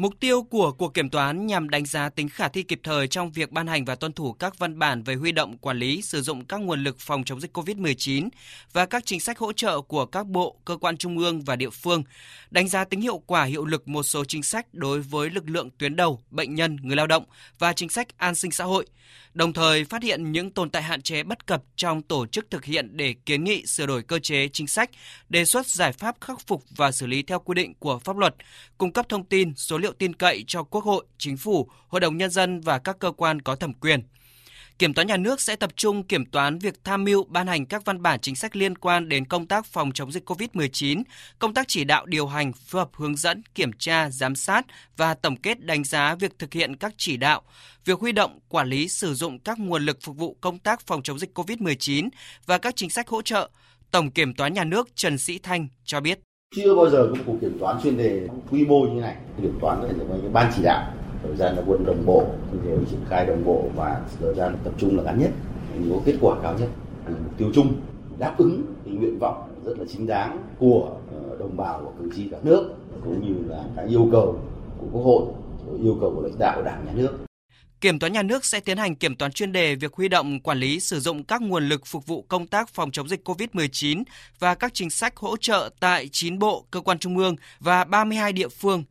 Mục tiêu của cuộc kiểm toán nhằm đánh giá tính khả thi kịp thời trong việc ban hành và tuân thủ các văn bản về huy động quản lý sử dụng các nguồn lực phòng chống dịch COVID-19 và các chính sách hỗ trợ của các bộ, cơ quan trung ương và địa phương, đánh giá tính hiệu quả hiệu lực một số chính sách đối với lực lượng tuyến đầu, bệnh nhân, người lao động và chính sách an sinh xã hội, đồng thời phát hiện những tồn tại hạn chế bất cập trong tổ chức thực hiện để kiến nghị sửa đổi cơ chế chính sách, đề xuất giải pháp khắc phục và xử lý theo quy định của pháp luật, cung cấp thông tin, số liệu tin cậy cho Quốc hội, Chính phủ, Hội đồng Nhân dân và các cơ quan có thẩm quyền. Kiểm toán nhà nước sẽ tập trung kiểm toán việc tham mưu ban hành các văn bản chính sách liên quan đến công tác phòng chống dịch COVID-19, công tác chỉ đạo điều hành, phối hợp hướng dẫn, kiểm tra, giám sát và tổng kết đánh giá việc thực hiện các chỉ đạo, việc huy động, quản lý sử dụng các nguồn lực phục vụ công tác phòng chống dịch COVID-19 và các chính sách hỗ trợ. Tổng Kiểm toán Nhà nước Trần Sĩ Thanh cho biết. Chưa bao giờ có một cuộc kiểm toán chuyên đề quy mô như này. Kiểm toán là những ban chỉ đạo. Thời gian là quân đồng bộ đều triển khai đồng bộ và thời gian tập trung là ngắn nhất. Có kết quả cao nhất. Mục tiêu chung. Đáp ứng cái nguyện vọng rất là chính đáng của ờ, đồng bào của cử tri cả nước, cũng như là cái yêu cầu của quốc hội, yêu cầu của lãnh đạo của đảng, nhà nước. Kiểm toán nhà nước sẽ tiến hành kiểm toán chuyên đề việc huy động quản lý sử dụng các nguồn lực phục vụ công tác phòng chống dịch COVID-19 và các chính sách hỗ trợ tại 9 bộ, cơ quan trung ương và 32 địa phương.